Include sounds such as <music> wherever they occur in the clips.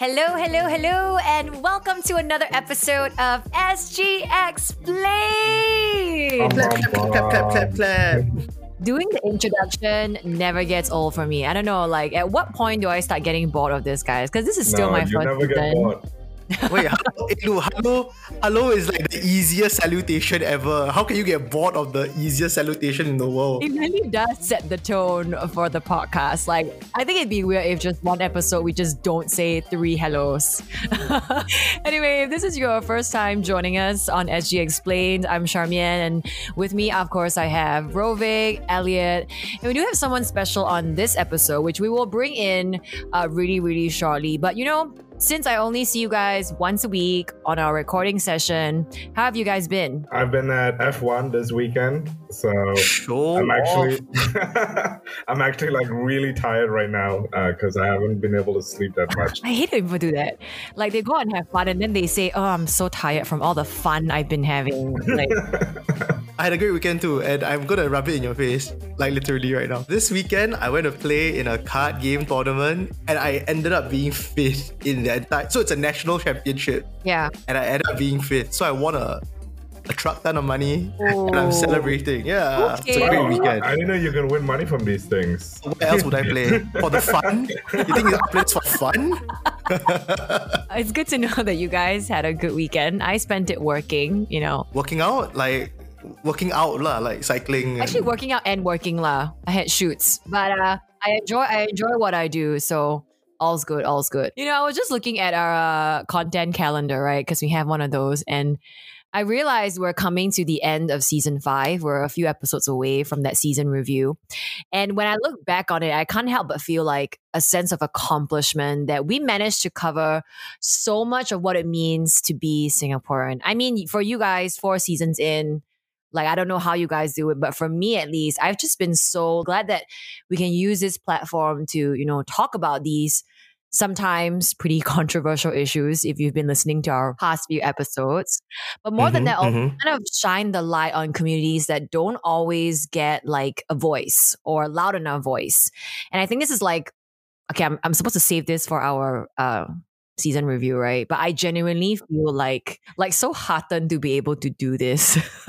Hello, hello, hello, and welcome to another episode of SG Explain. Clap, clap, clap, clap, clap, clap. Doing the introduction never gets old for me. I don't know, like at what point do I start getting bored of this, guys? Because this is still no, my you first never get season. <laughs> Wait, hello, hello, hello is like the easiest salutation ever. How can you get bored of the easiest salutation in the world? It really does set the tone for the podcast. Like, I think it'd be weird if just one episode we just don't say three hellos. <laughs> anyway, if this is your first time joining us on SG Explained, I'm Charmian, and with me, of course, I have Rovik, Elliot, and we do have someone special on this episode, which we will bring in uh, really, really shortly. But you know, since I only see you guys once a week on our recording session, how have you guys been? I've been at F1 this weekend, so Show I'm actually. <laughs> I'm actually like really tired right now uh, because I haven't been able to sleep that much. <laughs> I hate when people do that. Like they go out and have fun and then they say, Oh, I'm so tired from all the fun I've been having. Like <laughs> I had a great weekend too, and I'm gonna rub it in your face, like literally right now. This weekend, I went to play in a card game tournament, and I ended up being fifth in the entire. So it's a national championship, yeah. and I ended up being fifth. So I won a a truck ton of money, and Oh. I'm celebrating. Yeah, it's a great weekend. I didn't know you can win money from these things. What else would I play? For the fun? You think I play for fun? It's good to know that you guys had a good weekend. I spent it working, you know. Working out, like working out lah, like cycling. and- Actually working out and working lah. I had shoots. But uh I enjoy I enjoy what I do, so all's good, all's good. You know, I was just looking at our uh, content calendar, right? Because we have one of those and I realized we're coming to the end of season five. We're a few episodes away from that season review. And when I look back on it, I can't help but feel like a sense of accomplishment that we managed to cover so much of what it means to be Singaporean. I mean, for you guys, four seasons in, like, I don't know how you guys do it, but for me at least, I've just been so glad that we can use this platform to, you know, talk about these sometimes pretty <laughs> controversial issues if you've been listening to our past few episodes. But more than Mhm, that, mhm. kind of shine the light on communities that don't always get like a voice or loud enough voice. And I think this is like, okay, I'm, I'm supposed to save this for our uh, season review, right? But I genuinely feel like like so heartened to be able to do this <laughs>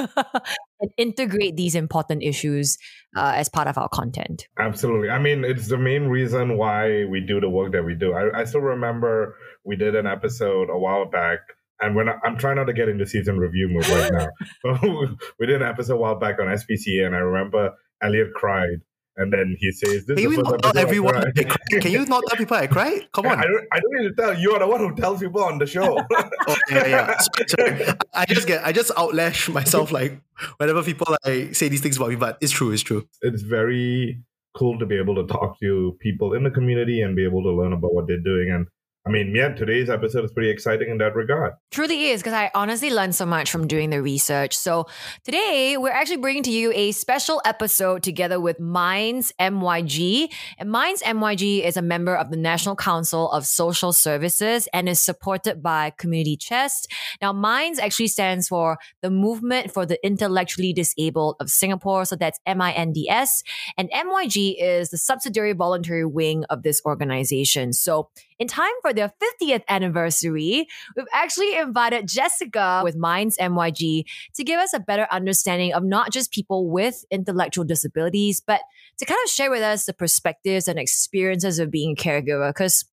and integrate these important issues uh, as part of our content. Absolutely. I mean, it's the main reason why we do the work that we do. I, I still remember we did an episode a while back, and when I, I'm trying not to get into season review mode right now, <laughs> but <laughs> we did an episode a while back on SPCA, and I remember Elliot cried, and then he says, "This Can is you not tell everyone? Cry? Can you not tell people I cried? Come on. I don't, I don't need to tell. You are the one who tells people on the show. <laughs> Oh, yeah, yeah. Sorry, sorry. I just get, I just outlash myself like whenever people like say these things about me, but it's true, it's true. it's very cool to be able to talk to people in the community and be able to learn about what they're doing. And I mean, yeah, today's episode is pretty exciting in that regard. Truly is because I honestly learned so much from doing the research. So today we're actually bringing to you a special episode together with Minds MYG. And Minds MYG is a member of the National Council of Social Services and is supported by Community Chest. Now, Minds actually stands for the Movement for the Intellectually Disabled of Singapore. So that's M-I-N-D-S. And MYG is the subsidiary voluntary wing of this organization. So in time for their 50th anniversary, we've actually invited Jessica with Minds MYG to give us a better understanding of not just people with intellectual disabilities, but to kind of share with us the perspectives and experiences of being a caregiver. Because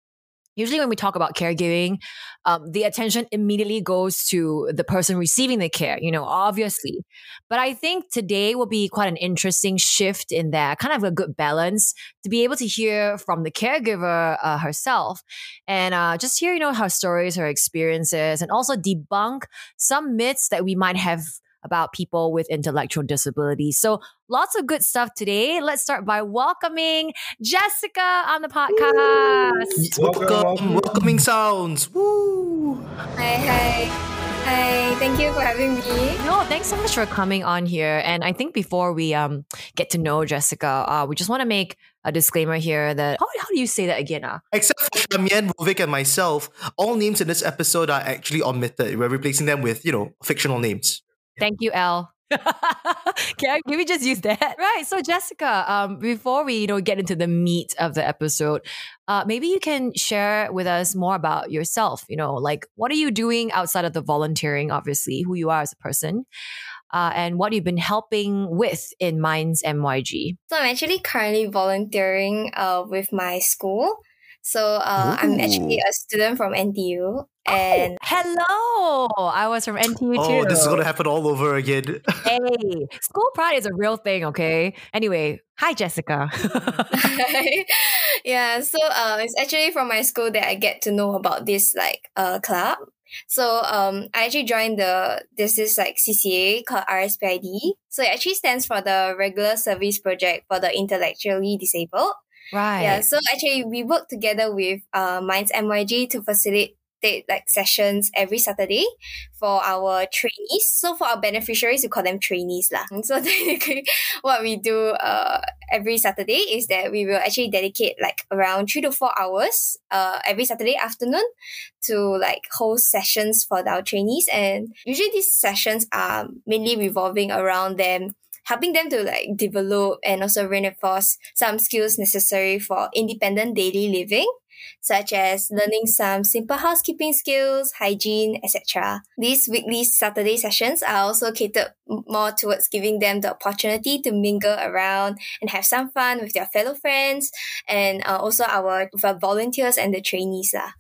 usually when we talk about caregiving, um, the attention immediately goes to the person receiving the care, you know, obviously. But I think today will be quite an interesting shift in that, kind of a good balance to be able to hear from the caregiver uh, herself and uh, just hear, you know, her stories, her experiences, and also debunk some myths that we might have about people with intellectual disabilities. So lots of good stuff today. Let's start by welcoming Jessica on the podcast. Welcome, Welcome, welcome. welcoming sounds. Woo! Hi, hi. Hi, thank you for having me. No, thanks so much for coming on here. And I think before we um get to know Jessica, uh, we just want to make a disclaimer here that how, how do you say that again? Uh? Except for Shamien, Rovik, and myself, all names in this episode are actually omitted. We're replacing them with, you know, fictional names. Thank you, L. <laughs> can, I, can we just use that? Right. So, Jessica, um, before we you know get into the meat of the episode, uh, maybe you can share with us more about yourself. You know, like what are you doing outside of the volunteering? Obviously, who you are as a person. Uh, and what you've been helping with in Minds MYG. So I'm actually currently volunteering uh, with my school. So uh, I'm actually a student from NTU. And oh, hello, I was from NTU oh, too. this is gonna happen all over again. <laughs> hey, school pride is a real thing, okay? Anyway, hi Jessica. <laughs> <laughs> yeah, so uh, it's actually from my school that I get to know about this like uh club. So um, I actually joined the this is like CCA called RSPID. So it actually stands for the Regular Service Project for the Intellectually Disabled. Right. Yeah. So actually, we work together with uh, Minds MYG to facilitate like sessions every Saturday for our trainees. So for our beneficiaries, we call them trainees lah. <laughs> So technically, what we do uh every Saturday is that we will actually dedicate like around three to four hours uh every Saturday afternoon to like host sessions for our trainees. And usually these sessions are mainly revolving around them helping them to like develop and also reinforce some skills necessary for independent daily living such as learning some simple housekeeping skills, hygiene, etc. These weekly Saturday sessions are also catered more towards giving them the opportunity to mingle around and have some fun with their fellow friends and uh, also our, our volunteers and the trainees. Uh.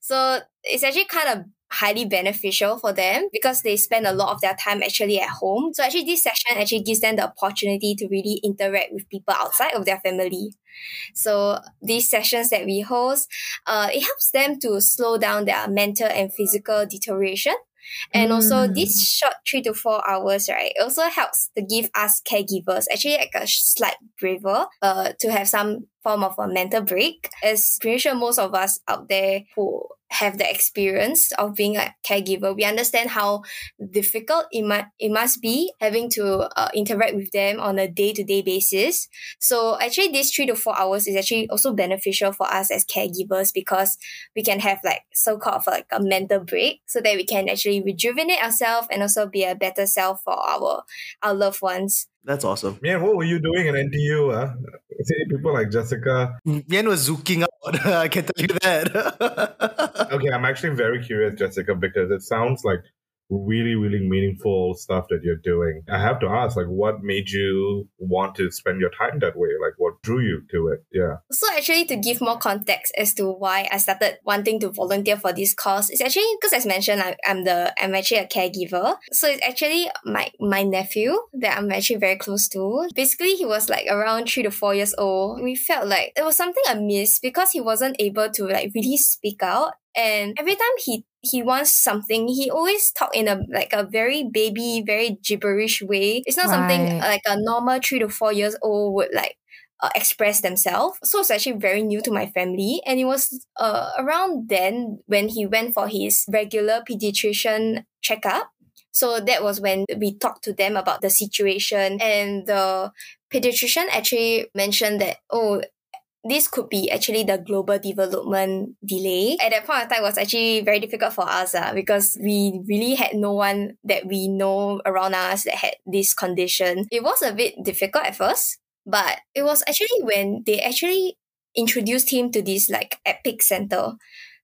So it's actually kind of highly beneficial for them because they spend a lot of their time actually at home. So actually this session actually gives them the opportunity to really interact with people outside of their family. So these sessions that we host, uh, it helps them to slow down their mental and physical deterioration. And mm. also this short three to four hours, right, also helps to give us caregivers actually like a slight breather, uh, to have some form of a mental break. As pretty sure most of us out there who have the experience of being a caregiver, we understand how difficult it, might, it must be having to uh, interact with them on a day to day basis. So, actually, this three to four hours is actually also beneficial for us as caregivers because we can have like so called like a mental break so that we can actually rejuvenate ourselves and also be a better self for our, our loved ones. That's awesome. Man, what were you doing in NTU? Uh? See people like Jessica. Mian was zooking out. <laughs> I can tell you that. <laughs> okay, I'm actually very curious, Jessica, because it sounds like really, really meaningful stuff that you're doing. I have to ask, like, what made you want to spend your time that way? Like, what drew you to it? Yeah. So, actually, to give more context as to why I started wanting to volunteer for this cause, it's actually because, as mentioned, I, I'm the I'm actually a caregiver. So, it's actually my my nephew that I'm actually very close to. Basically, he was like around three to four years old. We felt like there was something amiss because he wasn't able to like really speak out and every time he he wants something he always talk in a like a very baby very gibberish way. It's not right. something like a normal three to four years old would like uh, express themselves. So it's actually very new to my family. And it was uh, around then when he went for his regular pediatrician checkup. So that was when we talked to them about the situation. And the pediatrician actually mentioned that oh this could be actually the global development delay. At that point of time, was actually very difficult for us uh, because we really had no one that we know around us that had this condition. It was a bit difficult at first, but it was actually when they actually introduced him to this like EIPIC Center.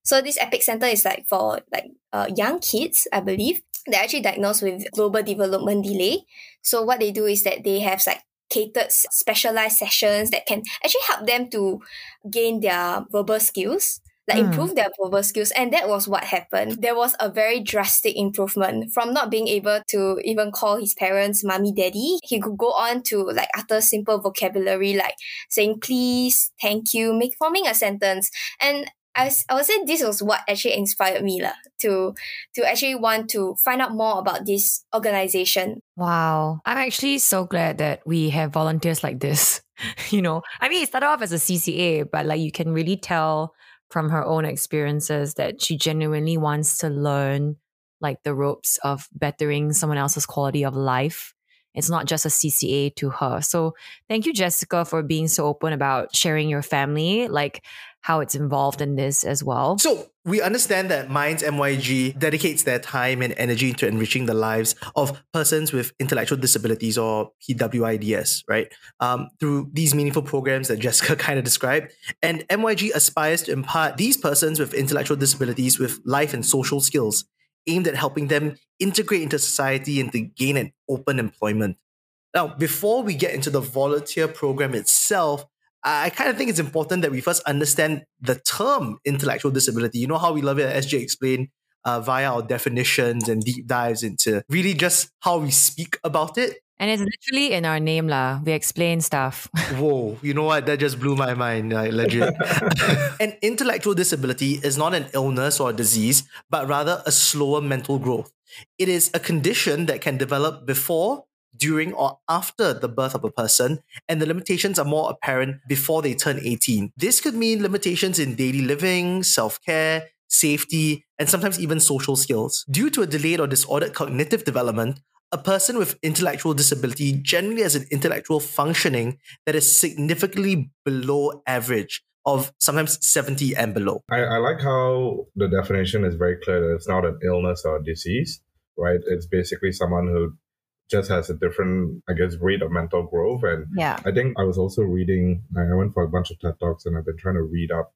So this EIPIC Center is like for like uh, young kids, I believe. They're actually diagnosed with global development delay. So what they do is that they have like catered specialized sessions that can actually help them to gain their verbal skills like mm. improve their verbal skills and that was what happened. There was a very drastic improvement from not being able to even call his parents mommy daddy. He could go on to like utter simple vocabulary like saying please thank you make forming a sentence. And I, was, I would say this was what actually inspired me la, to to actually want to find out more about this organization. Wow. I'm actually so glad that we have volunteers like this. <laughs> you know, I mean, it started off as a CCA, but like you can really tell from her own experiences that she genuinely wants to learn like the ropes of bettering someone else's quality of life. It's not just a CCA to her. So thank you, Jessica, for being so open about sharing your family. Like how it's involved in this as well. So we understand that Minds MYG dedicates their time and energy to enriching the lives of persons with intellectual disabilities or PWIDS, right? Um, through these meaningful programs that Jessica <laughs> kind of described. And MYG aspires to impart these persons with intellectual disabilities with life and social skills aimed at helping them integrate into society and to gain an open employment. Now, before we get into the volunteer program itself, I kind of think it's important that we first understand the term intellectual disability. You know how we love it, as SG explained, uh, via our definitions and deep dives into really just how we speak about it. And it's literally in our name, lah. We explain stuff. <laughs> Whoa, you know what? That just blew my mind, like, legit. <laughs> an intellectual disability is not an illness or a disease, but rather a slower mental growth. It is a condition that can develop before, during or after the birth of a person, and the limitations are more apparent before they turn 18. This could mean limitations in daily living, self care, safety, and sometimes even social skills. Due to a delayed or disordered cognitive development, a person with intellectual disability generally has an intellectual functioning that is significantly below average of sometimes 70 and below. I, I like how the definition is very clear that it's not an illness or a disease, right? It's basically someone who just has a different, I guess, rate of mental growth. And yeah. I think I was also reading, I went for a bunch of TED Talks and I've been trying to read up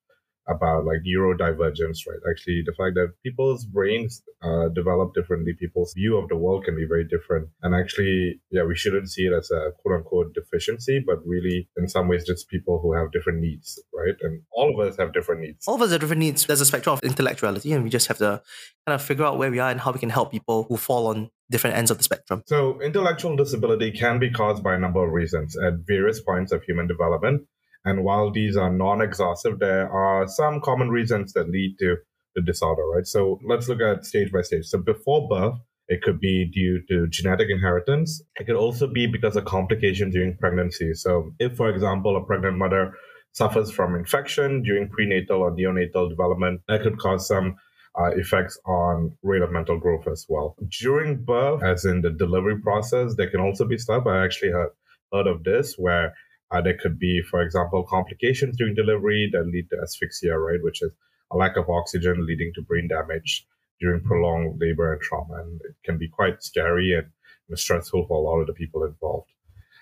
about like neurodivergence, right? Actually, the fact that people's brains uh, develop differently, people's view of the world can be very different. And actually, yeah, we shouldn't see it as a quote unquote deficiency, but really, in some ways, just people who have different needs, right? And all of us have different needs. All of us have different needs. There's a spectrum of intellectuality, and we just have to kind of figure out where we are and how we can help people who fall on different ends of the spectrum. So, intellectual disability can be caused by a number of reasons at various points of human development. And while these are non exhaustive, there are some common reasons that lead to the disorder, right? So let's look at stage by stage. So before birth, it could be due to genetic inheritance. It could also be because of complications during pregnancy. So if, for example, a pregnant mother suffers from infection during prenatal or neonatal development, that could cause some uh, effects on rate of mental growth as well. During birth, as in the delivery process, there can also be stuff. I actually heard, heard of this where uh, there could be, for example, complications during delivery that lead to asphyxia, right, which is a lack of oxygen leading to brain damage during prolonged labor and trauma. And it can be quite scary and stressful for a lot of the people involved.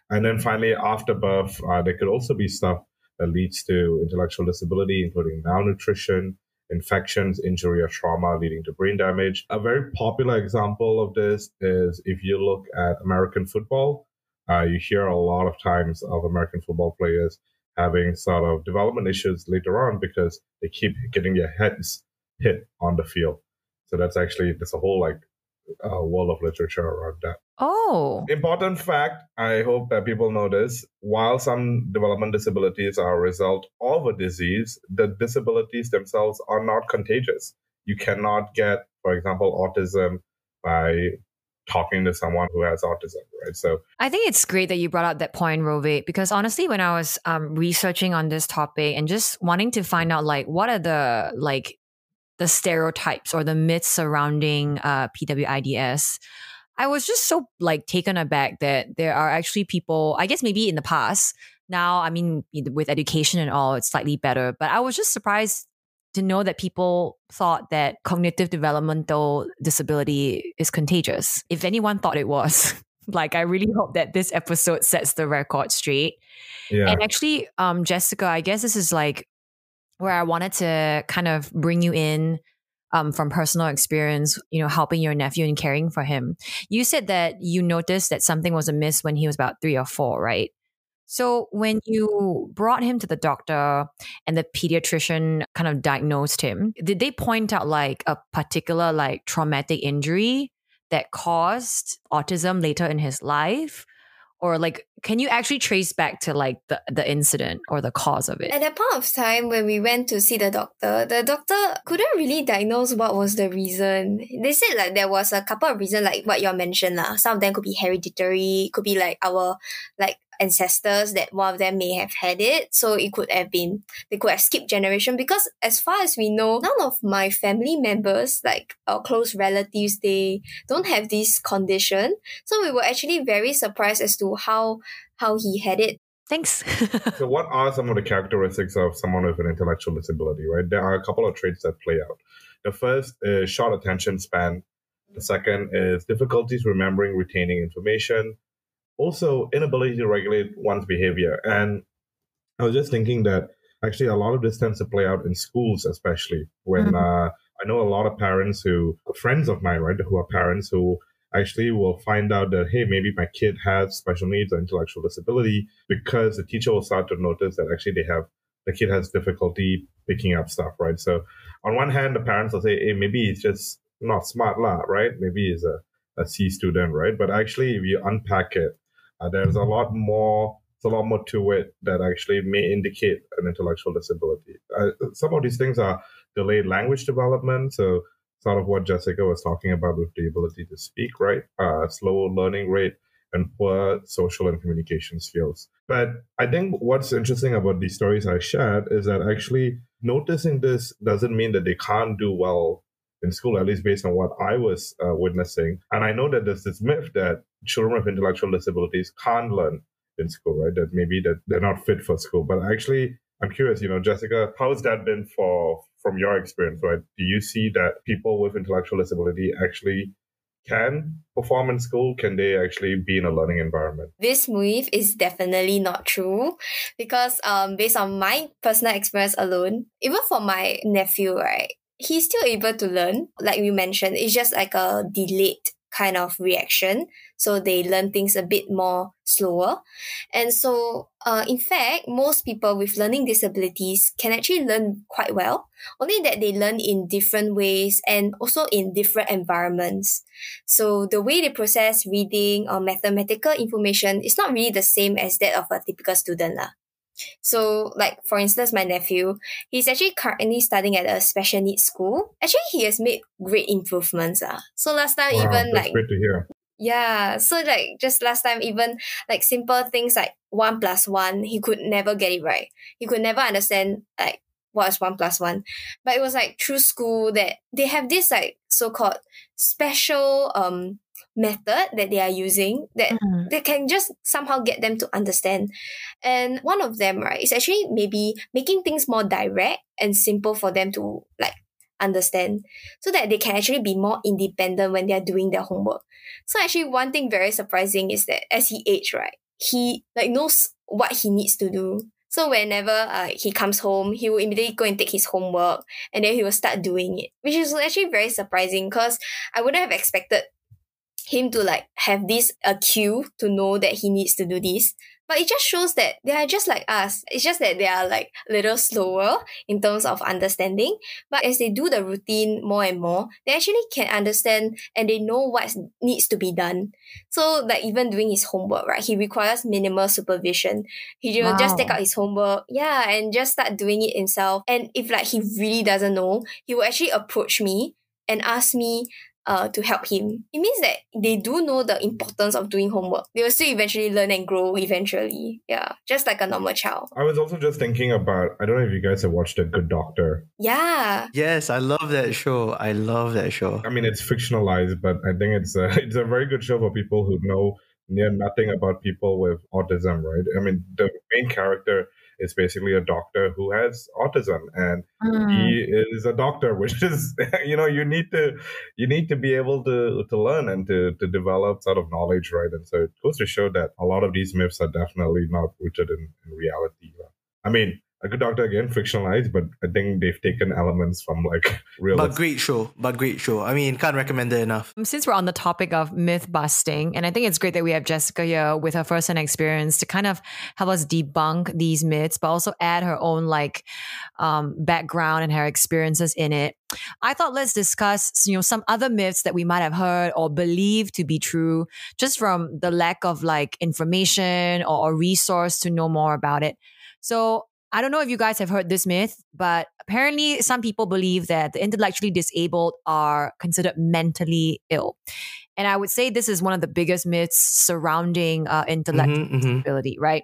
And then finally, after birth, uh, there could also be stuff that leads to intellectual disability, including malnutrition, infections, injury, or trauma leading to brain damage. A very popular example of this is if you look at American football, uh, you hear a lot of times of American football players having sort of development issues later on because they keep getting their heads hit on the field. So that's actually there's a whole like uh, world of literature around that. Oh, important fact. I hope that people know this. While some development disabilities are a result of a disease, the disabilities themselves are not contagious. You cannot get, for example, autism by talking to someone who has autism, right? So I think it's great that you brought up that point, Rove, because honestly, when I was um, researching on this topic and just wanting to find out like what are the like the stereotypes or the myths surrounding uh, PWIDS, I was just so like taken aback that there are actually people, I guess maybe in the past, now, I mean, with education and all, it's slightly better, but I was just surprised to know that people thought that cognitive developmental disability is contagious. If anyone thought it was, <laughs> like I really hope that this episode sets the record straight. Yeah. And actually, um, Jessica, I guess this is like where I wanted to kind of bring you in um, from personal experience, you know, helping your nephew and caring for him. You said that you noticed that something was amiss when he was about three or four, right? So when you brought him to the doctor and the pediatrician kind of diagnosed him, did they point out like a particular like traumatic injury that caused autism later in his life? Or like can you actually trace back to like the, the incident or the cause of it? At that point of time when we went to see the doctor, the doctor couldn't really diagnose what was the reason. They said like there was a couple of reasons like what you mentioned. La. Some of them could be hereditary, could be like our like ancestors that one of them may have had it. So it could have been, they could have skipped generation because as far as we know, none of my family members, like our close relatives, they don't have this condition. So we were actually very surprised as to how, how he had it. Thanks. <laughs> so, what are some of the characteristics of someone with an intellectual disability, right? There are a couple of traits that play out. The first is short attention span. The second is difficulties remembering, retaining information. Also, inability to regulate one's behavior. And I was just thinking that actually a lot of this tends to play out in schools, especially when mm-hmm. uh, I know a lot of parents who, friends of mine, right, who are parents who actually will find out that, hey, maybe my kid has special needs or intellectual disability because the teacher will start to notice that actually they have, the kid has difficulty picking up stuff, right? So on one hand, the parents will say, hey, maybe he's just not smart, lah, right? Maybe he's a, a C student, right? But actually, if you unpack it, uh, there's a lot more there's a lot more to it that actually may indicate an intellectual disability. Uh, some of these things are delayed language development. So, sort of what Jessica was talking about with the ability to speak, right? Uh, slower learning rate and poor social and communication skills. But I think what's interesting about these stories I shared is that actually noticing this doesn't mean that they can't do well in school, at least based on what I was uh, witnessing. And I know that there's this myth that children with intellectual disabilities can't learn in school, right? That maybe that they're not fit for school. But actually, I'm curious, you know, Jessica, how has that been for from your experience, right? Do you see that people with intellectual disability actually can perform in school? Can they actually be in a learning environment? This myth is definitely not true because um based on my personal experience alone, even for my nephew, right, he's still able to learn. Like we mentioned, it's just like a delayed kind of reaction. So they learn things a bit more slower. And so, uh, in fact, most people with learning disabilities can actually learn quite well, only that they learn in different ways and also in different environments. So the way they process reading or mathematical information is not really the same as that of a typical student. Lah. So, like for instance, my nephew, he's actually currently studying at a special needs school. Actually, he has made great improvements. Uh. So last time, wow, even like great to hear. Yeah, so like just last time, even like simple things like one plus one, he could never get it right. He could never understand like what is one plus one. But it was like through school that they have this like so called special um method that they are using that mm. they can just somehow get them to understand. And one of them, right, is actually maybe making things more direct and simple for them to like understand so that they can actually be more independent when they're doing their homework. So actually one thing very surprising is that as he aged, right, he like knows what he needs to do. So whenever uh, he comes home, he will immediately go and take his homework and then he will start doing it, which is actually very surprising because I wouldn't have expected him to like have this a cue to know that he needs to do this. But it just shows that they are just like us. It's just that they are like a little slower in terms of understanding. But as they do the routine more and more, they actually can understand and they know what needs to be done. So like even doing his homework, right? He requires minimal supervision. He will wow. just take out his homework, yeah, and just start doing it himself. And if like he really doesn't know, he will actually approach me and ask me, uh, to help him. It means that they do know the importance of doing homework. They will still eventually learn and grow eventually. Yeah, just like a normal child. I was also just thinking about, I don't know if you guys have watched A Good Doctor. Yeah. Yes, I love that show. I love that show. I mean, it's fictionalized, but I think it's a, <laughs> it's a very good show for people who know near nothing about people with autism, right? I mean, the main character is basically a doctor who has autism and mm. he is a doctor <laughs> which is you know you need to you need to be able to to learn and to to develop sort of knowledge right and so it goes to show that a lot of these myths are definitely not rooted in, in reality i mean a good doctor again fictionalized but i think they've taken elements from like <laughs> real but great show but great show. I mean can't recommend it enough. Um, since we're on the topic of myth busting and i think it's great that we have jessica here with her first-hand experience to kind of help us debunk these myths but also add her own like um, background and her experiences in it. I thought let's discuss you know some other myths that we might have heard or believe to be true just from the lack of like information or, or resource to know more about it. So I don't know if you guys have heard this myth, but apparently some people believe that the intellectually disabled are considered mentally ill. And I would say this is one of the biggest myths surrounding uh, intellectual mm-hmm, mm-hmm. disability, right?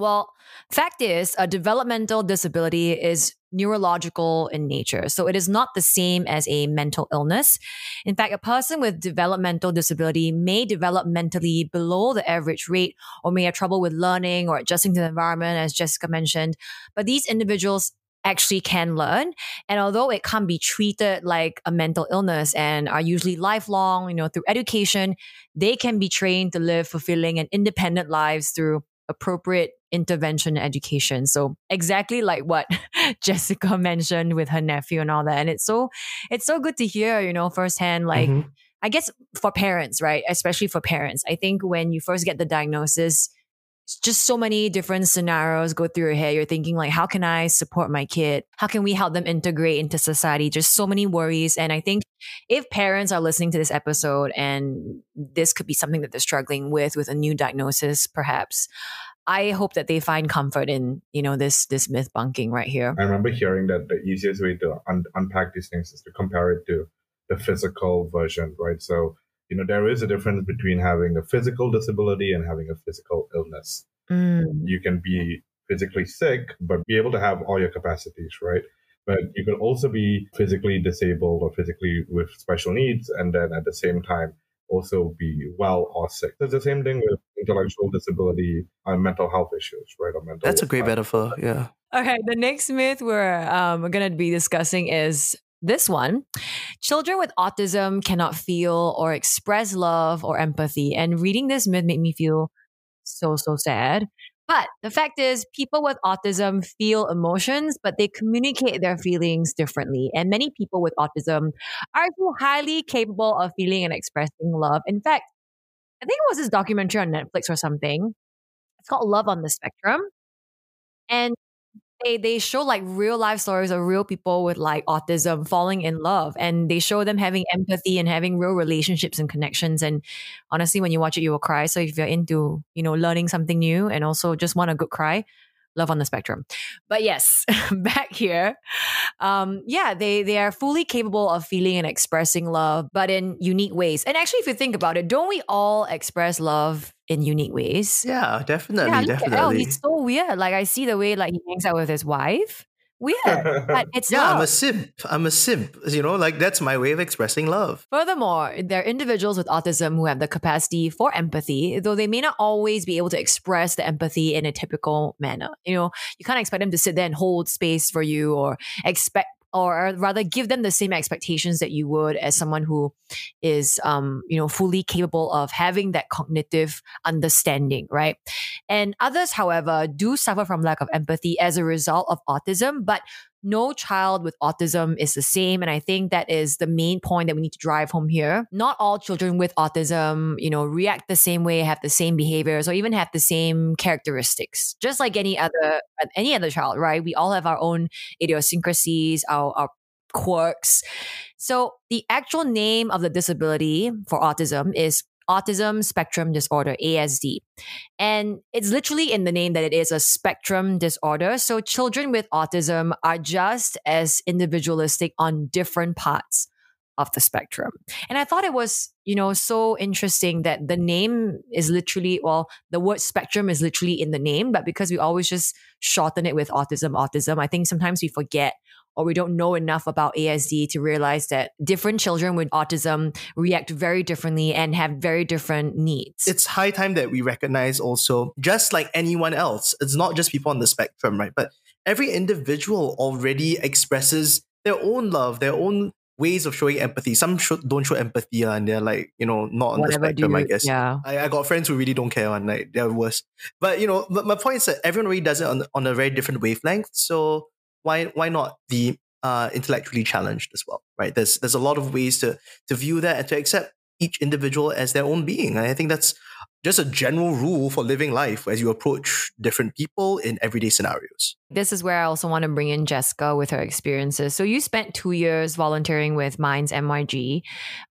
Well, fact is, a developmental disability is neurological in nature. So it is not the same as a mental illness. In fact, a person with developmental disability may develop mentally below the average rate or may have trouble with learning or adjusting to the environment, as Jessica mentioned. But these individuals actually can learn. And although it can't be treated like a mental illness and are usually lifelong, you know, through education, they can be trained to live fulfilling and independent lives through appropriate intervention education. So exactly like what <laughs> Jessica mentioned with her nephew and all that. And it's so it's so good to hear, you know, firsthand, like mm-hmm. I guess for parents, right? Especially for parents. I think when you first get the diagnosis, just so many different scenarios go through your head. You're thinking like, how can I support my kid? How can we help them integrate into society? Just so many worries. And I think if parents are listening to this episode and this could be something that they're struggling with, with a new diagnosis, perhaps, I hope that they find comfort in, you know, this, this myth bunking right here. I remember hearing that the easiest way to un- unpack these things is to compare it to the physical version, right? So you know there is a difference between having a physical disability and having a physical illness mm. you can be physically sick but be able to have all your capacities right but you can also be physically disabled or physically with special needs and then at the same time also be well or sick. It's the same thing with intellectual disability and mental health issues, right? Or mental That's a great metaphor. Yeah. Okay. The next myth we're um, going to be discussing is this one children with autism cannot feel or express love or empathy. And reading this myth made me feel so, so sad. But the fact is, people with autism feel emotions, but they communicate their feelings differently. And many people with autism are highly capable of feeling and expressing love. In fact, I think it was this documentary on Netflix or something. It's called Love on the Spectrum. And they they show like real life stories of real people with like autism falling in love and they show them having empathy and having real relationships and connections and honestly when you watch it you will cry. So if you're into you know learning something new and also just want a good cry love on the spectrum. But yes, <laughs> back here, um, yeah, they they are fully capable of feeling and expressing love, but in unique ways. And actually, if you think about it, don't we all express love in unique ways? Yeah, definitely, yeah, definitely. he's so weird. Like I see the way like he hangs out with his wife weird. But <laughs> it's yeah, not. I'm a simp. I'm a simp. You know, like that's my way of expressing love. Furthermore, there are individuals with autism who have the capacity for empathy, though they may not always be able to express the empathy in a typical manner. You know, you can't expect them to sit there and hold space for you or expect or rather give them the same expectations that you would as someone who is um, you know fully capable of having that cognitive understanding right? And others however do suffer from lack of empathy as a result of autism but no child with autism is the same. And I think that is the main point that we need to drive home here. Not all children with autism, you know, react the same way, have the same behaviors, or even have the same characteristics. Just like any other any other child, right? We all have our own idiosyncrasies, our, our quirks. So the actual name of the disability for autism is autism spectrum disorder, ASD. And it's literally in the name that it is a spectrum disorder. So children with autism are just as individualistic on different parts of the spectrum. And I thought it was, you know, so interesting that the name is literally, well, the word spectrum is literally in the name, but because we always just shorten it with autism, autism, I think sometimes we forget or we don't know enough about ASD to realize that different children with autism react very differently and have very different needs. It's high time that we recognize also, just like anyone else, it's not just people on the spectrum, right? But every individual already expresses their own love, their own ways of showing empathy. Some don't show empathy uh, and they're like, you know, not on Whatever the spectrum, you, I guess. Yeah. I, I got friends who really don't care and like they're worse. But you know, my point is that everyone really does it on, on a very different wavelength. So why why not the uh, intellectually challenged as well, right? There's there's a lot of ways to to view that and to accept each individual as their own being. And I think that's just a general rule for living life as you approach different people in everyday scenarios. This is where I also want to bring in Jessica with her experiences. So you spent two years volunteering with Minds MYG.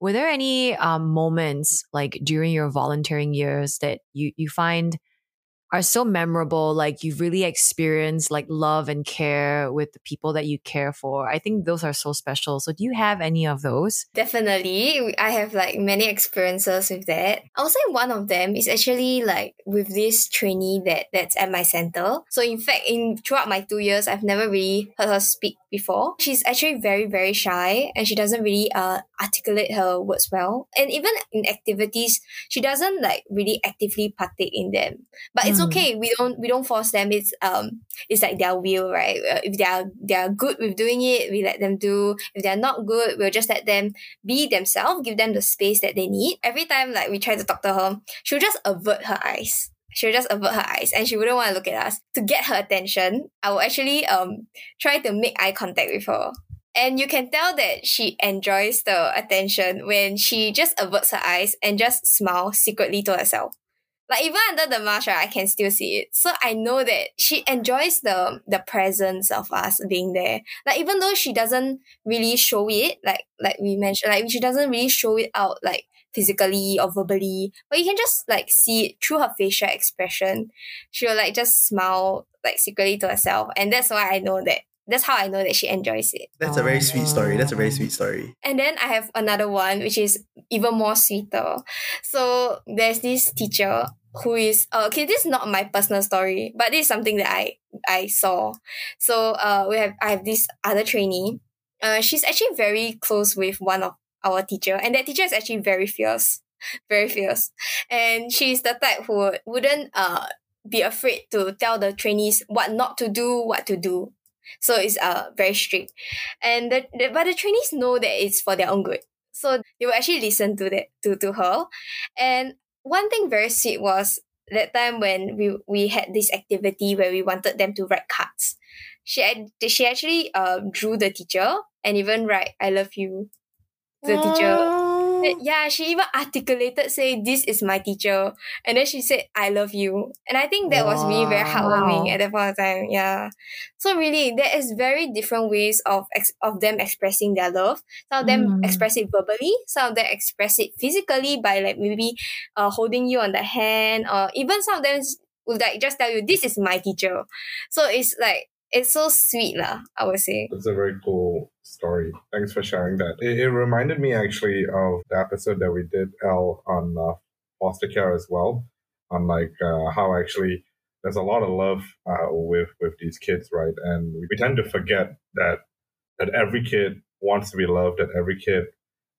Were there any um, moments like during your volunteering years that you you find are so memorable. Like you've really experienced like love and care with the people that you care for. I think those are so special. So do you have any of those? Definitely. I have like many experiences with that. I'll say one of them is actually like with this trainee that that's at my center. So in fact, in throughout my two years, I've never really heard her speak before. She's actually very, very shy and she doesn't really uh articulate her words well. And even in activities, she doesn't like really actively partake in them. But it's Mm. okay. We don't we don't force them. It's um it's like their will, right? Uh, if they are they are good with doing it, we let them do. If they're not good, we'll just let them be themselves, give them the space that they need. Every time like we try to talk to her, she'll just avert her eyes. She'll just avert her eyes and she wouldn't want to look at us. To get her attention, I will actually um try to make eye contact with her. And you can tell that she enjoys the attention when she just averts her eyes and just smiles secretly to herself. Like even under the mask, right, I can still see it. So I know that she enjoys the the presence of us being there. Like even though she doesn't really show it, like like we mentioned, like she doesn't really show it out like physically or verbally, but you can just like see it through her facial expression. She'll like just smile like secretly to herself, and that's why I know that. That's how I know that she enjoys it. That's a very sweet story. That's a very sweet story. And then I have another one which is even more sweeter. So there's this teacher who is uh, okay. This is not my personal story, but this is something that I I saw. So uh, we have I have this other trainee. Uh, she's actually very close with one of our teacher, and that teacher is actually very fierce, <laughs> very fierce, and she's the type who would- wouldn't uh be afraid to tell the trainees what not to do, what to do. So it's uh very strict and the, the but the trainees know that it's for their own good so they will actually listen to that to, to her and one thing very sweet was that time when we we had this activity where we wanted them to write cards. She she actually um drew the teacher and even write i love you. The teacher And yeah she even articulated say this is my teacher and then she said i love you and i think that was really very heartwarming Wow. at that point of time yeah so really, there is very different ways of ex- of them expressing their love. Some of them Mm. express it verbally. Some of them express it physically by like maybe uh, holding you on the hand, or even some of them would like just tell you, "This is my teacher." So it's like it's so sweet, lah. I would say. It's a very cool story. Thanks for sharing that. It, it reminded me actually of the episode that we did L on uh, foster care as well, on like uh, how actually there's a lot of love uh, with with these kids, right? And we tend to forget that that every kid wants to be loved, that every kid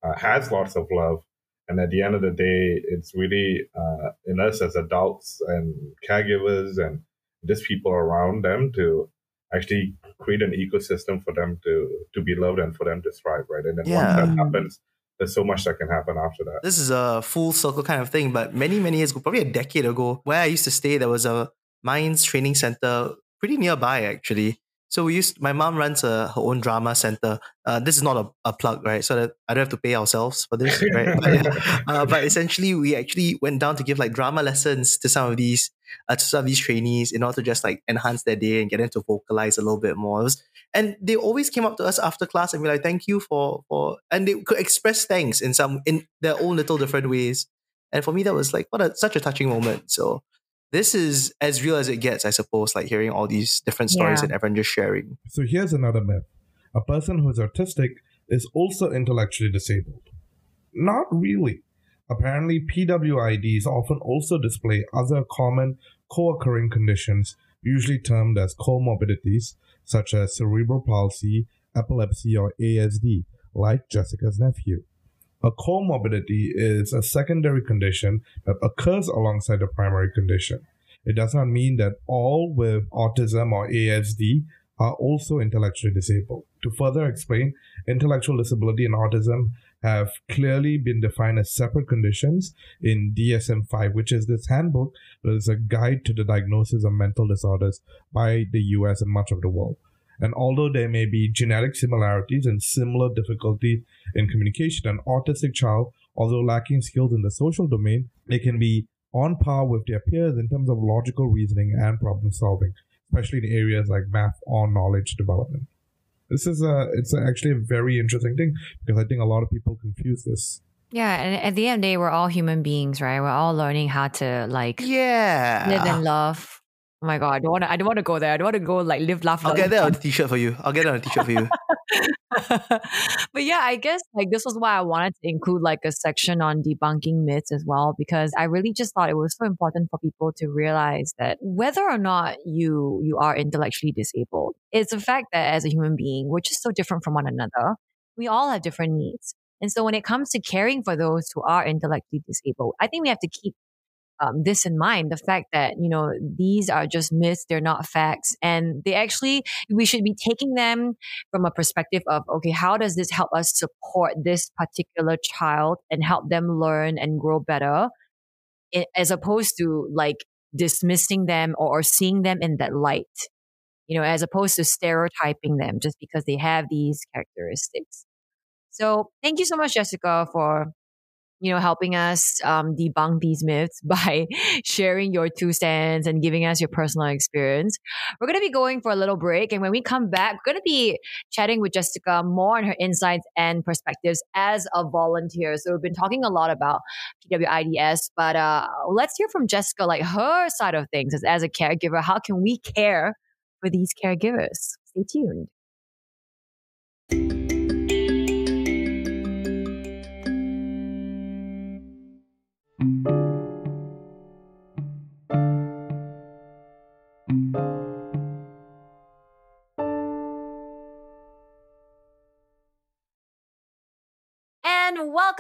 uh, has lots of love, and at the end of the day, it's really uh, in us as adults and caregivers and just people around them to actually create an ecosystem for them to to be loved and for them to thrive, right? And then Yeah. once that happens, there's so much that can happen after that. This is a full circle kind of thing, but many, many years ago, probably a decade ago, where I used to stay, there was a Minds training center pretty nearby, actually. So we used, my mom runs a, her own drama center. Uh, this is not a, a plug, right? So that I don't have to pay ourselves for this, right? <laughs> but, yeah. uh, but essentially, we actually went down to give like drama lessons to some of these, uh, to some of these trainees in order to just like enhance their day and get them to vocalize a little bit more. Was, and they always came up to us after class and be like, "Thank you for for," and they could express thanks in some in their own little different ways. And for me, that was like what a such a touching moment. So this is as real as it gets, I suppose. Like hearing all these different stories Yeah. and everyone just sharing. So here's another myth a person who is autistic is also intellectually disabled. Not really. Apparently, PWIDs often also display other common co occurring conditions, usually termed as comorbidities, such as cerebral palsy, epilepsy, or ASD, like Jessica's nephew. A comorbidity is a secondary condition that occurs alongside the primary condition. It does not mean that all with autism or ASD are also intellectually disabled. To further explain, intellectual disability and autism have clearly been defined as separate conditions in DSM 5, which is this handbook that is a guide to the diagnosis of mental disorders by the US and much of the world. And although there may be genetic similarities and similar difficulties in communication, an autistic child, although lacking skills in the social domain, they can be on par with their peers in terms of logical reasoning and problem solving, especially in areas like math or knowledge development. This is a it's actually a very interesting thing because I think a lot of people confuse this. Yeah, and at the end of the day, we're all human beings, right? We're all learning how to like Yeah. live and love. Oh my god, I don't want to. I don't want to go there. I don't want to go like live, laugh, I'll get that on a t-shirt for you. I'll get that on a t-shirt for you. <laughs> but yeah, I guess like this was why I wanted to include like a section on debunking myths as well, because I really just thought it was so important for people to realize that whether or not you you are intellectually disabled, it's a fact that as a human being, we're just so different from one another. We all have different needs. And so when it comes to caring for those who are intellectually disabled, I think we have to keep um, this in mind the fact that you know these are just myths they're not facts and they actually we should be taking them from a perspective of okay how does this help us support this particular child and help them learn and grow better as opposed to like dismissing them or, or seeing them in that light you know as opposed to stereotyping them just because they have these characteristics. So thank you so much jessica for you know, helping us um, debunk these myths <laughs> by sharing your two cents and giving us your personal experience. We're going to be going for a little break. And when we come back, we're going to be chatting with Jessica more on her insights and perspectives as a volunteer. So we've been talking a lot about PWIDS, but uh, let's hear from Jessica, like her side of things as, as a caregiver. How can we care for these caregivers? Stay tuned.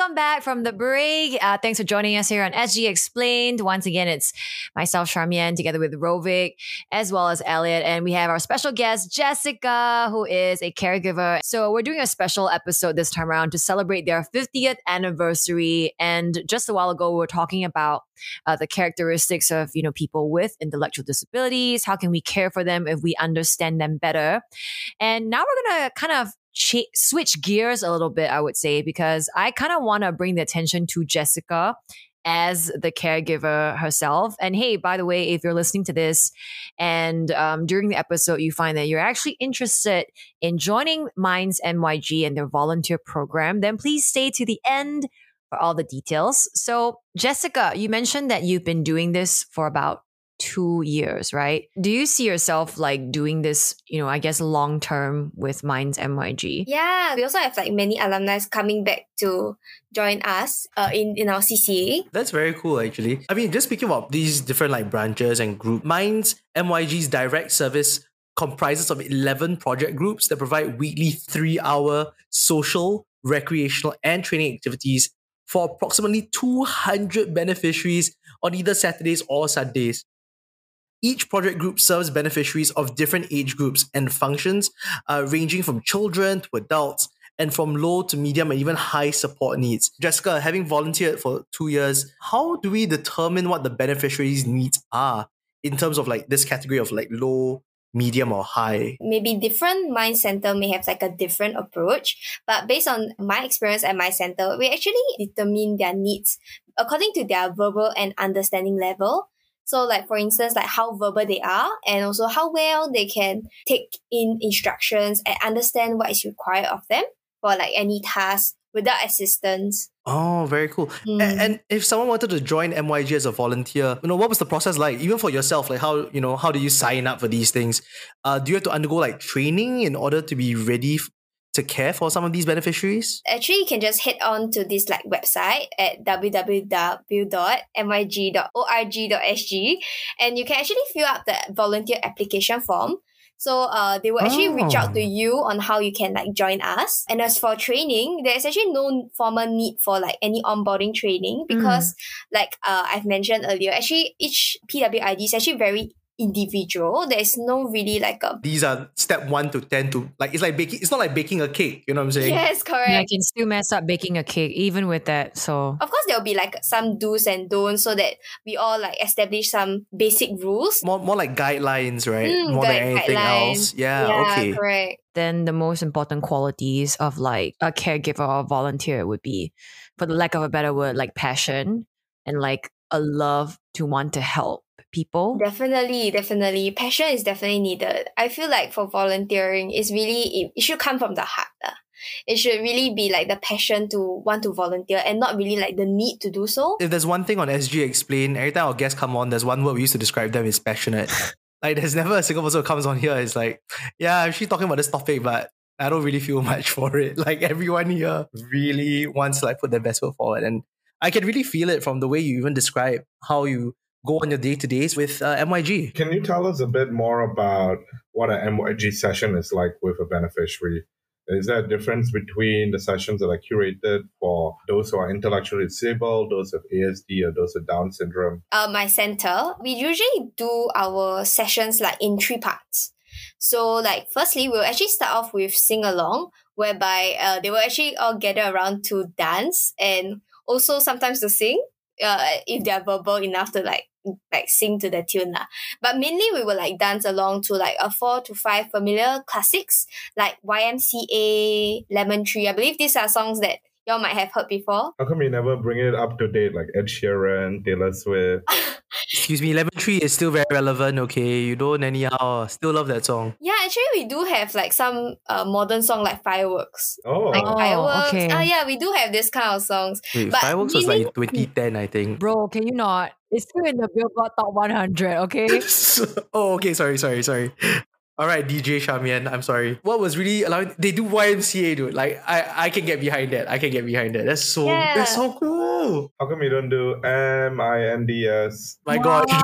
Welcome back from the break. Uh, thanks for joining us here on SG Explained. Once again, it's myself, Charmian, together with Rovik, as well as Elliot. And we have our special guest, Jessica, who is a caregiver. So we're doing a special episode this time around to celebrate their 50th anniversary. And just a while ago, we were talking about uh, the characteristics of, you know, people with intellectual disabilities. How can we care for them if we understand them better? And now we're to kind of switch gears a little bit, I would say, because I kind of want to bring the attention to Jessica as the caregiver herself. And hey, by the way, if you're listening to this and um, during the episode you find that you're actually interested in joining Minds MYG and their volunteer program, then please stay to the end for all the details. So, Jessica, you mentioned that you've been doing this for about two years, right? Do you see yourself like doing this, you know, I guess long term with Minds MYG? Yeah, we also have like many alumni coming back to join us uh, in, in our CCA. That's very cool, actually. I mean, just speaking about these different like branches and group, Minds MYG's direct service comprises of 11 project groups that provide weekly three-hour social, recreational, and training activities for approximately 200 beneficiaries on either Saturdays or Sundays. Each project group serves beneficiaries of different age groups and functions, uh, ranging from children to adults, and from low to medium and even high support needs. Jessica, having volunteered for two years, how do we determine what the beneficiaries' needs are in terms of like this category of like low, medium, or high? Maybe different mind center may have like a different approach, but based on my experience at my center, we actually determine their needs according to their verbal and understanding level. So like for instance, like how verbal they are and also how well they can take in instructions and understand what is required of them for like any task without assistance. Oh, very cool. Mm. A- And if someone wanted to join MYG as a volunteer, you know, what was the process like? Even for yourself, like how, you know, how do you sign up for these things? Uh, do you have to undergo like training in order to be ready to care for some of these beneficiaries? Actually, you can just head on to this like website at www.myg.org.sg and you can actually fill out the volunteer application form. So uh, they will actually reach out to Oh. you on how you can like join us. And as for training, there's actually no formal need for like any onboarding training because like uh, I've mentioned earlier, actually each PWID is actually very individual. There's no really like a These are step one to 10 to like, it's like baking, it's not like baking a cake, you know what I'm saying? yes, correct. Yeah, I can still mess up baking a cake even with that. So Of course, there will be like some do's and don'ts so that we all like establish some basic rules. More, more like guidelines, right? Mm, more than anything guidelines. else. Yeah, okay. correct. then the most important qualities of like a caregiver or volunteer would be, for the lack of a better word, like passion and like a love to want to help people. Definitely, definitely. Passion is definitely needed. I feel like for volunteering, it's really, it, it should come from the heart. lah. It should really be like the passion to want to volunteer and not really like the need to do so. If there's one thing on SG Explain, every time our guests come on, there's one word we used to describe them is passionate. <laughs> like there's never a single person who comes on here is like, yeah, I'm actually talking about this topic, but I don't really feel <laughs> much for it. Like everyone here really wants to like put their best foot forward. And I can really feel it from the way you even describe how you go on your day to days with uh, MYG. Can you tell us a bit more about what an MYG session is like with a beneficiary? Is there a difference between the sessions that are curated for those who are intellectually disabled, those with ASD, or those with Down syndrome? Uh, my center, we usually do our sessions like in three parts. So, like, firstly, we'll actually start off with sing along, whereby uh, they will actually all gather around to dance and also sometimes to sing uh, if they're verbal enough to like like sing to the tune lah. But mainly we will like dance along to like a four to five familiar classics like YMCA, Lemon Tree. I believe these are songs that y'all might have heard before. How come you never bring it up to date like Ed Sheeran, Taylor Swift? <laughs> Excuse me, Lemon Tree is still very relevant, okay? You don't anyhow. Still love that song. Yeah, actually we do have like some uh, modern song like Fireworks. Oh, Like Oh, Fireworks. okay. Ah, yeah, we do have this kind of songs. Wait, But Fireworks was meaning- like 2010, I think. Bro, can you not? It's still in the Billboard Top 100, okay? <laughs> oh, okay. Sorry, sorry, sorry. All right, DJ Charmian, I'm sorry. What was really allowing? They do YMCA, dude. Like, I, I can get behind that. I can get behind that. That's so, Yeah. that's so cool. How come you don't do M I N D S? My God. <laughs>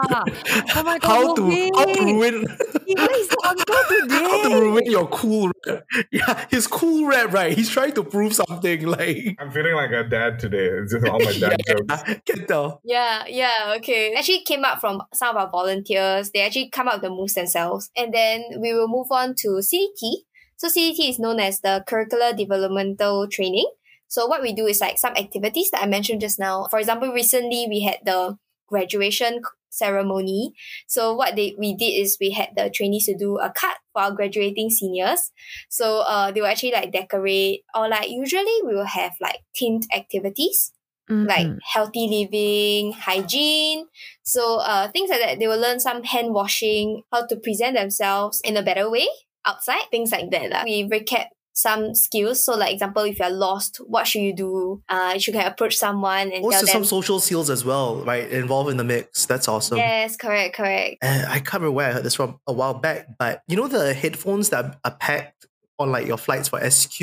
Oh my God, how to how to Mohit. ruin What is the uncle how to ruin your cool rap? Yeah, his cool rap, right? He's trying to prove something. <laughs> Like, I'm feeling like a dad today. It's just all my <laughs> dad jokes. yeah, can tell. Yeah, yeah, okay. Actually came up from some of our volunteers. They actually come up with the moves themselves. And then we will move on to CDT. So CDT is known as the Curricular Developmental Training. So what we do is like some activities that I mentioned just now. For example, recently we had the graduation ceremony. So what they we did is we had the trainees to do a cut for our graduating seniors. So uh they will actually like decorate or like usually we will have like themed activities like Mhm. healthy living, hygiene. So uh things like that. They will learn some hand washing, how to present themselves in a better way outside, things like that. We recap some skills. So like example, if you're lost, what should you do? Uh you can approach someone and Also, some social skills as well, right? Involved in the mix. That's awesome. Yes, correct, correct. And I can't remember where I heard this from a while back, but you know the headphones that are packed on like your flights for SQ.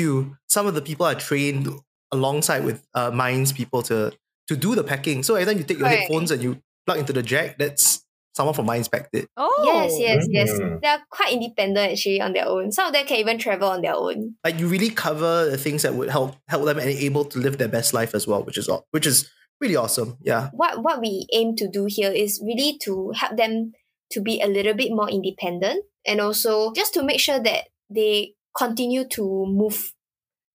Some of the people are trained alongside with uh, Minds people to to do the packing. So every time you take your Right. headphones and you plug into the jack, that's someone from Minds packed it. Oh. Yes, yes, yes. Mhm. They are quite independent actually on their own. Some of them can even travel on their own. Like you really cover the things that would help help them and able to live their best life as well, which is aw- which is really awesome. Yeah. what what we aim to do here is really to help them to be a little bit more independent and also just to make sure that they continue to move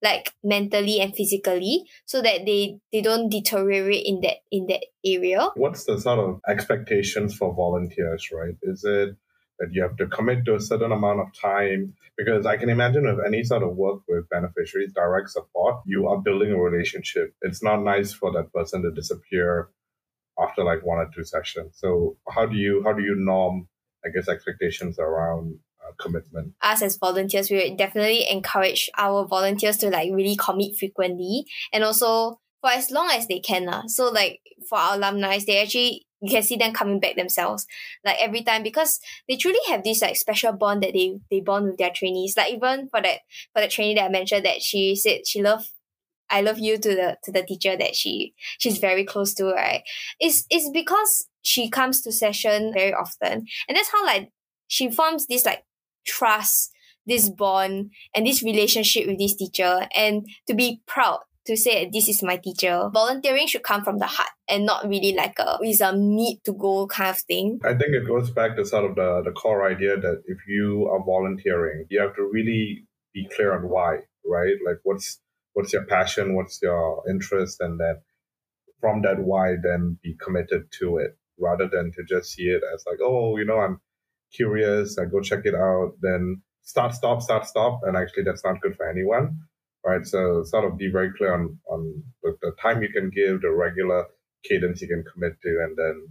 like mentally and physically so that they they don't deteriorate in that in that area What's the sort of expectations for volunteers, right? Is it that you have to commit to a certain amount of time? Because I can imagine with any sort of work with beneficiaries, direct support, you are building a relationship. It's not nice for that person to disappear after like one or two sessions. So how do you how do you norm, I guess, expectations around commitment? us as volunteers we definitely encourage our volunteers to like really commit frequently and also for as long as they can lah. so like for our alumni they actually you can see them coming back themselves like every time because they truly have this like special bond that they they bond with their trainees like even for that for the trainee that I mentioned that she said she loved I love you to the to the teacher that she she's very close to right it's it's because she comes to session very often and that's how like she forms this like trust this bond and this relationship with this teacher. And to be proud to say this is my teacher. Volunteering should come from the heart and not really like a with a need to go kind of thing. I think it goes back to sort of the, the core idea that if you are volunteering, you have to really be clear on why, right? Like what's what's your passion, what's your interest, and then from that why then be committed to it rather than to just see it as like, oh, you know, I'm curious, I go check it out, then start, stop, start, stop. And actually that's not good for anyone. Right. So sort of be very clear on on the, the time you can give, the regular cadence you can commit to, and then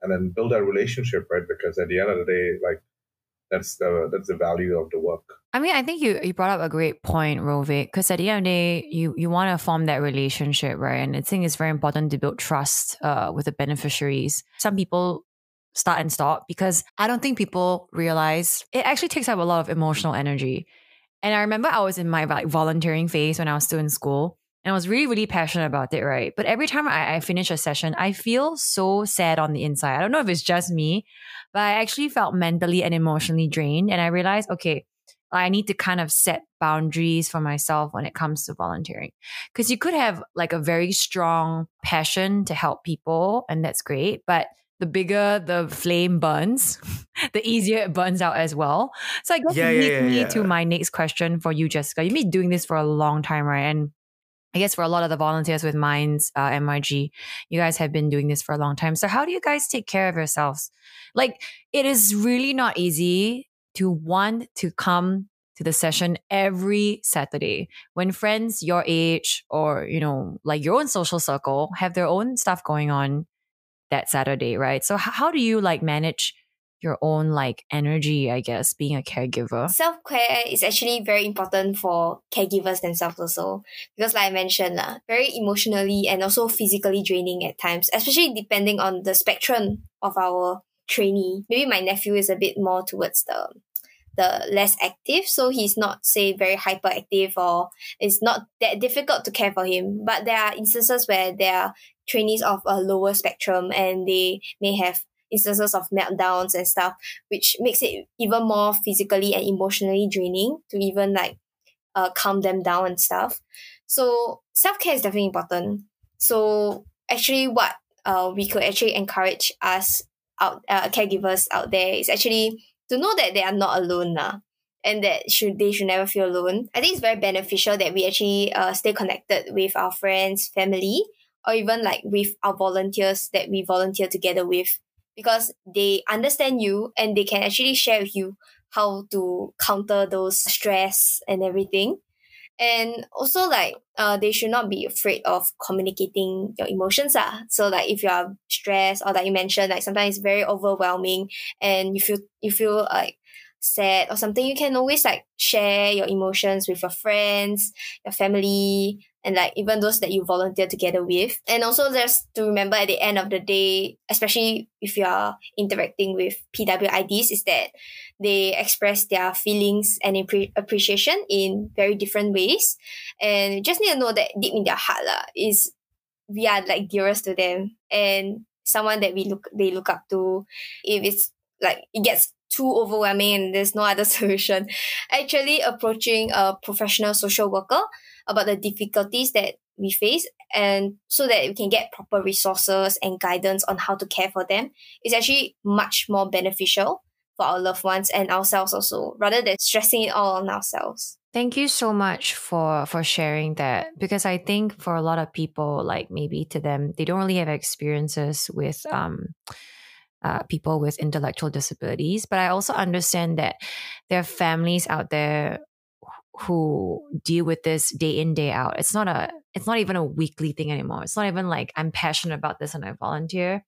and then build that relationship, right? Because at the end of the day, like that's the that's the value of the work. I mean, I think you, you brought up a great point, Rovik, because at the end of the day, you, you want to form that relationship, right? And I think it's very important to build trust uh, with the beneficiaries. Some people start and stop because I don't think people realize it actually takes up a lot of emotional energy. And I remember I was in my like volunteering phase when I was still in school and I was really, really passionate about it, right? But every time I, I finish a session, I feel so sad on the inside. I don't know if it's just me, but I actually felt mentally and emotionally drained. And I realized, okay, I need to kind of set boundaries for myself when it comes to volunteering. Because you could have like a very strong passion to help people, and that's great. But the bigger the flame burns, <laughs> the easier it burns out as well. So I guess Yeah, yeah, leads yeah, me to my next question for you, Jessica. You've been doing this for a long time, right? And I guess for a lot of the volunteers with Minds, uh, MYG, you guys have been doing this for a long time. So how do you guys take care of yourselves? Like, it is really not easy to want to come to the session every Saturday when friends your age or, you know, like your own social circle have their own stuff going on that Saturday, right? So h- how do you like manage your own like energy, I guess, being a caregiver? Self care is actually very important for caregivers themselves also because, like I mentioned, uh, very emotionally and also physically draining at times, especially depending on the spectrum of our trainee. Maybe my nephew is a bit more towards the the less active, so he's not say very hyperactive or it's not that difficult to care for him. But there are instances where there are trainees of a lower spectrum and they may have instances of meltdowns and stuff, which makes it even more physically and emotionally draining to even like uh, calm them down and stuff. So self care is definitely important. So actually, what uh, we could actually encourage us out uh, caregivers out there is actually to know that they are not alone now. And that should they should never feel alone. I think it's very beneficial that we actually uh, stay connected with our friends, family, or even like with our volunteers that we volunteer together with because they understand you and they can actually share with you how to counter those stress and everything and also like uh they should not be afraid of communicating your emotions ah. so like if you are stressed or like you mentioned like sometimes it's very overwhelming and you feel you feel like sad or something you can always like share your emotions with your friends your family and like even those that you volunteer together with. And also just to remember at the end of the day, especially if you are interacting with PWIDs, is that they express their feelings and appre- appreciation in very different ways. And you just need to know that deep in their heart lah, is we are like dearest to them and someone that we look they look up to. If it's like it gets too overwhelming and there's no other <laughs> solution, actually approaching a professional social worker about the difficulties that we face and so that we can get proper resources and guidance on how to care for them is actually much more beneficial for our loved ones and ourselves also rather than stressing it all on ourselves. Thank you so much for for sharing that because I think for a lot of people like maybe to them they don't really have experiences with um uh, people with intellectual disabilities but I also understand that there are families out there who deal with this day in day out. It's not a it's not even a weekly thing anymore. It's not even like i'm passionate about this and i volunteer.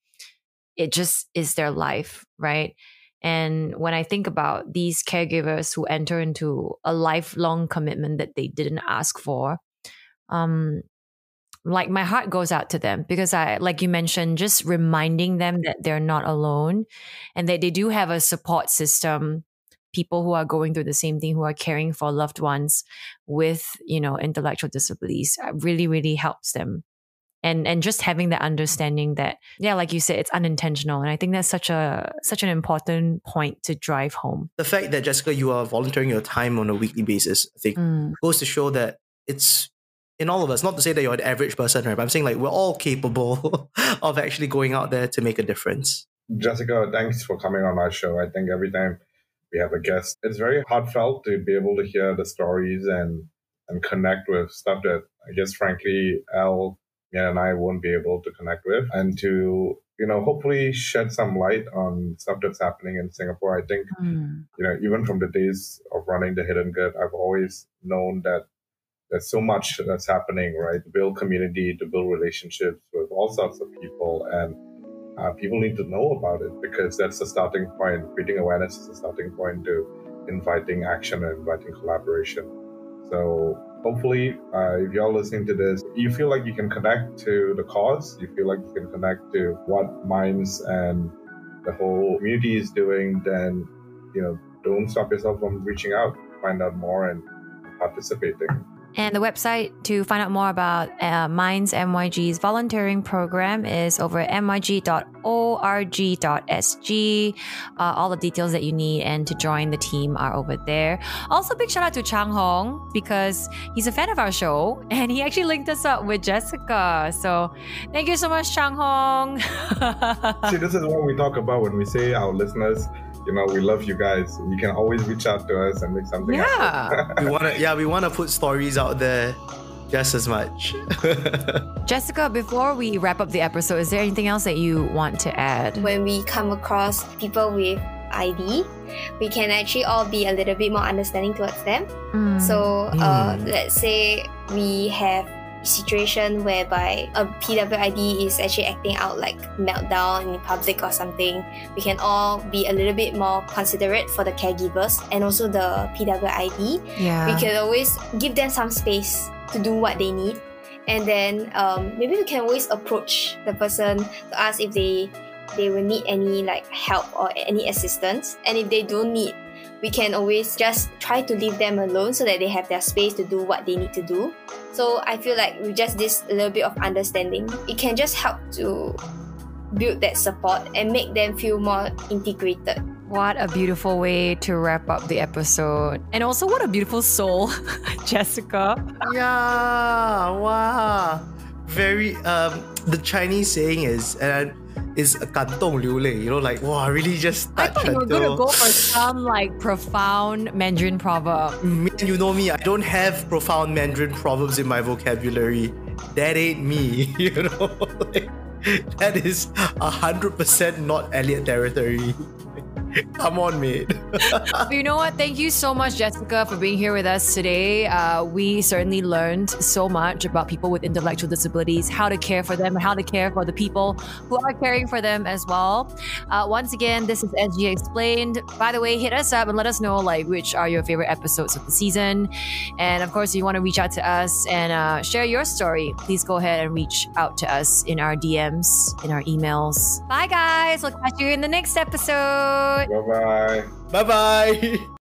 It just is their life right? And when i think about these caregivers who enter into a lifelong commitment that they didn't ask for um like my heart goes out to them because i like you mentioned just reminding them that they're not alone and that they do have a support system people who are going through the same thing who are caring for loved ones with you know intellectual disabilities uh, really really helps them and and just having that understanding that yeah like you said it's unintentional and i think that's such a such an important point to drive home The fact that Jessica, you are volunteering your time on a weekly basis, I think Mm. goes to show that it's in all of us. Not to say that you're an average person, right? But I'm saying like we're all capable <laughs> of actually going out there to make a difference. Jessica, thanks for coming on our show. I think every time we have a guest, it's very heartfelt to be able to hear the stories and and connect with stuff that I guess frankly Al, Mia and I won't be able to connect with. And to, you know, hopefully shed some light on stuff that's happening in Singapore. I think Mm. you know, even from the days of running the Hidden Good, I've always known that there's so much that's happening, right? To build community, to build relationships with all sorts of people. And uh, people need to know about it because that's the starting point. Creating awareness is the starting point to inviting action and inviting collaboration. So hopefully, uh, if you're listening to this, you feel like you can connect to the cause. You feel like you can connect to what Minds and the whole community is doing. Then, you know, don't stop yourself from reaching out, find out more, and participating. And the website to find out more about uh, Minds MYG's volunteering program is over at myg.org.sg. Uh, all the details that you need and to join the team are over there. Also, big shout out to Chang Hong because he's a fan of our show <laughs> and he actually linked us up with Jessica. So thank you so much, Chang Hong. <laughs> See, this is what we talk about when we say our listeners you know, we love you guys. You can always reach out to us and make something Yeah. <laughs> <laughs> we wanna yeah, we wanna put stories out there just as much. <laughs> Jessica, before we wrap up the episode, is there anything else that you want to add? when we come across people with ID, we can actually all be a little bit more understanding towards them. Mm. So, uh, Mm. let's say we have situation whereby a PWID is actually acting out like meltdown in public or something, we can all be a little bit more considerate for the caregivers and also the PWID. yeah. We can always give them some space to do what they need. And then um, maybe we can always approach the person to ask if they they will need any like help or any assistance. And if they don't need, we can always just try to leave them alone so that they have their space to do what they need to do. So I feel like with just this little bit of understanding, it can just help to build that support and make them feel more integrated. What a beautiful way to wrap up the episode. And also, what a beautiful soul, <laughs> Jessica. yeah, wow. Very um the Chinese saying is and is kantong liu. You know, like wow, really just. I thought you were gonna go for some like profound Mandarin proverb. <laughs> You know me. I don't have profound Mandarin proverbs in my vocabulary. That ain't me. <laughs> You know, <laughs> like, that is hundred percent not Elliot territory. <laughs> Come on, mate. <laughs> You know what? Thank you so much, Jessica, for being here with us today. Uh, we certainly learned so much about people with intellectual disabilities, how to care for them, how to care for the people who are caring for them as well. Uh, once again, this is SG Explained. By the way, hit us up and let us know like which are your favorite episodes of the season. And of course, if you want to reach out to us and uh, share your story, please go ahead and reach out to us in our DMs, in our emails. Bye, guys. We'll catch you in the next episode. Bye bye. bye bye. <laughs>